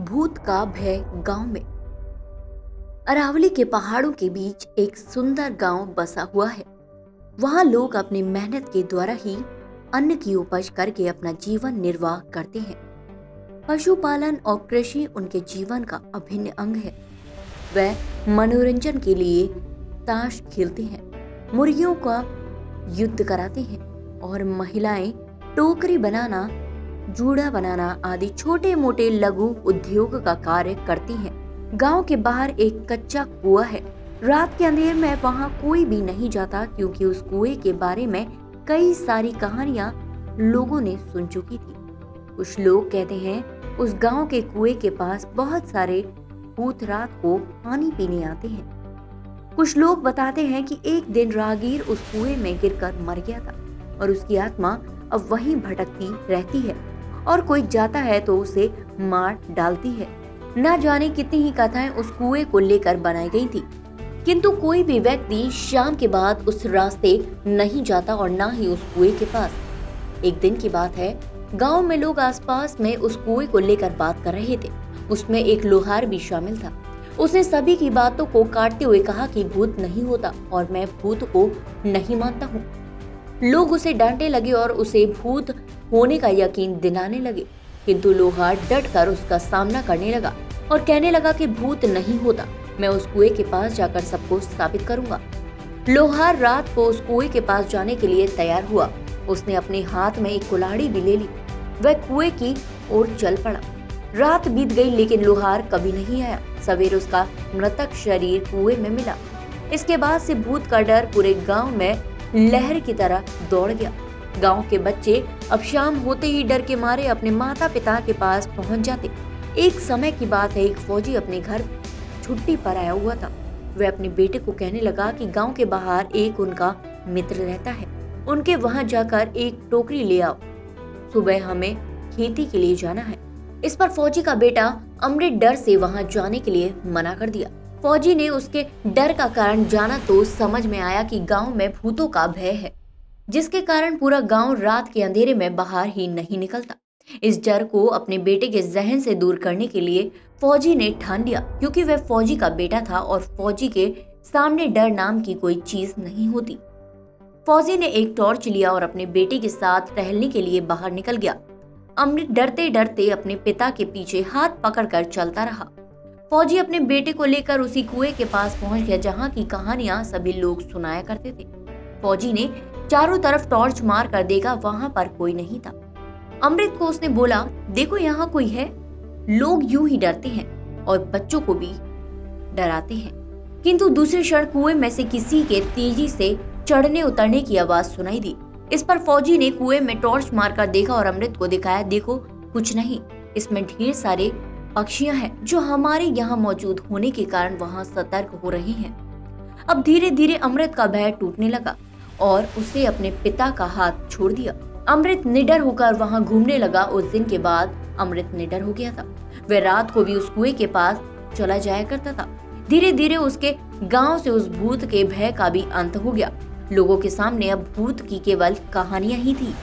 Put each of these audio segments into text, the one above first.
भूत का भय गाँव में। अरावली के पहाड़ों के बीच एक सुंदर गाँव बसा हुआ है। वहाँ लोग अपनी मेहनत के द्वारा ही अन्न की उपज करके अपना जीवन निर्वाह करते हैं। पशुपालन और कृषि उनके जीवन का अभिन्न अंग है। वह मनोरंजन के लिए ताश खेलते हैं, मुर्गियों का युद्ध कराते हैं और महिलाएँ टोकरी बनाना जूड़ा बनाना आदि छोटे मोटे लघु उद्योग का कार्य करती हैं। गाँव के बाहर एक कच्चा कुआ है। रात के अंधेर में वहाँ कोई भी नहीं जाता क्योंकि उस कुएँ के बारे में कई सारी कहानियाँ लोगों ने सुन चुकी थी। कुछ लोग कहते हैं, उस गाँव के कुएँ के पास बहुत सारे भूत रात को पानी पीने आते हैं। कुछ लोग बताते हैं कि एक दिन राहगीर उस कुएँ में गिरकर मर गया था और उसकी आत्मा अब वहीं भटकती रहती है। और कोई जाता है तो उसे मार डालती है। न जाने कितनी ही कथाएँ उस कुएँ को लेकर बनाई गई थी। किंतु कोई भी व्यक्ति शाम के बाद उस रास्ते नहीं जाता और न ही उस कुएँ के पास। एक दिन की बात है, गाँव में लोग आसपास में उस कुएँ को लेकर बात कर रहे थे। उसमें एक लोहार भी शामिल था। उसने सभी की बातों को काटते हुए कहा कि भूत नहीं होता और मैं भूत को नहीं मानता हूँ। लोग उसे डांटे लगे और उसे भूत होने का यकीन दिलाने लगे। किंतु लोहार डट कर उसका सामना करने लगा और कहने लगा कि भूत नहीं होता, मैं उस कुएँ के पास जाकर सबको साबित करूँगा। लोहार रात को उस कुएँ के पास जाने के लिए तैयार हुआ। उसने अपने हाथ में एक कुल्हाड़ी भी ले ली। वह कुएँ की ओर चल पड़ा। रात बीत गई, लेकिन लोहार कभी नहीं आया। सवेर उसका मृतक शरीर कुएँ में मिला। इसके बाद से भूत का डर पूरे गाँव में लहर की तरह दौड़ गया। गाँव के बच्चे अब शाम होते ही डर के मारे अपने माता पिता के पास पहुँच जाते। एक समय की बात है, एक फौजी अपने घर छुट्टी पर आया हुआ था। वह अपने बेटे को कहने लगा कि गाँव के बाहर एक उनका मित्र रहता है। उनके वहाँ जाकर एक टोकरी ले आओ। सुबह हमें खेती के लिए जाना है। इस पर फौजी का बेटा अमृत डर से वहाँ जाने के लिए मना कर दिया। फौजी ने उसके डर का कारण जाना तो समझ में आया कि गाँव में भूतों का भय है। जिसके कारण पूरा गाँव रात के अंधेरे में बाहर ही नहीं निकलता। इस डर को अपने बेटे के जहन से दूर करने के लिए फौजी ने ठान लिया, क्योंकि वह फौजी का बेटा था और फौजी के सामने डर नाम की कोई चीज़ नहीं होती। फौजी ने एक टॉर्च लिया और अपने बेटे के साथ टहलने के लिए बाहर निकल गया। अमृत डरते डरते अपने पिता के पीछे हाथ पकड़कर चलता रहा। फौजी अपने बेटे को लेकर उसी कुएँ के पास पहुँच गया, जहाँ की कहानियाँ सभी लोग सुनाया करते थे। फौजी ने चारों तरफ़ टॉर्च मार कर देखा वहाँ पर कोई नहीं था। अमृत को उसने बोला, देखो यहाँ कोई है। लोग यूँ ही डरते हैं और बच्चों को भी डराते हैं। किंतु दूसरे क्षण कुएँ में से किसी के तेज़ी से चढ़ने उतरने की आवाज़ सुनाई दी। इस पर फौजी ने कुएँ में टॉर्च मारकर देखा और अमृत को दिखाया, देखो, कुछ नहीं। इसमें ढेर सारे पक्षियाँ हैं, जो हमारे यहाँ मौजूद होने के कारण वहाँ सतर्क हो रही हैं। अब धीरे धीरे अमृत का भय टूटने लगा। और उसे अपने पिता का हाथ छोड़ दिया। अमृत निडर होकर वहाँ घूमने लगा। उस दिन के बाद अमृत निडर हो गया था। वह रात को भी उस कुएँ के पास चला जाया करता था। धीरे धीरे उसके गाँव से उस भूत के भय का भी अंत हो गया। लोगों के सामने अब भूत की केवल कहानियाँ ही थी।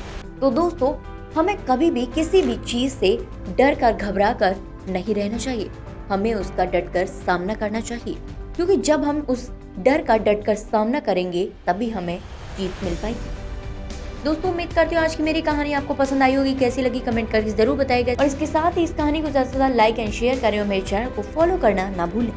तो दोस्तों, हमें कभी भी किसी भी चीज़ से डर कर घबरा कर नहीं रहना चाहिए। हमें उसका डट कर सामना करना चाहिए। क्योंकि जब हम उस डर का डट कर सामना करेंगे, तभी हमें जीत मिल पाएगी। दोस्तों, उम्मीद करती हूँ आज की मेरी कहानी आपको पसंद आई होगी। कैसी लगी कमेंट करके ज़रूर बताएगा और इसके साथ ही इस कहानी को ज़्यादा से ज़्यादा लाइक एंड शेयर करें और मेरे चैनल को फॉलो करना ना भूलें।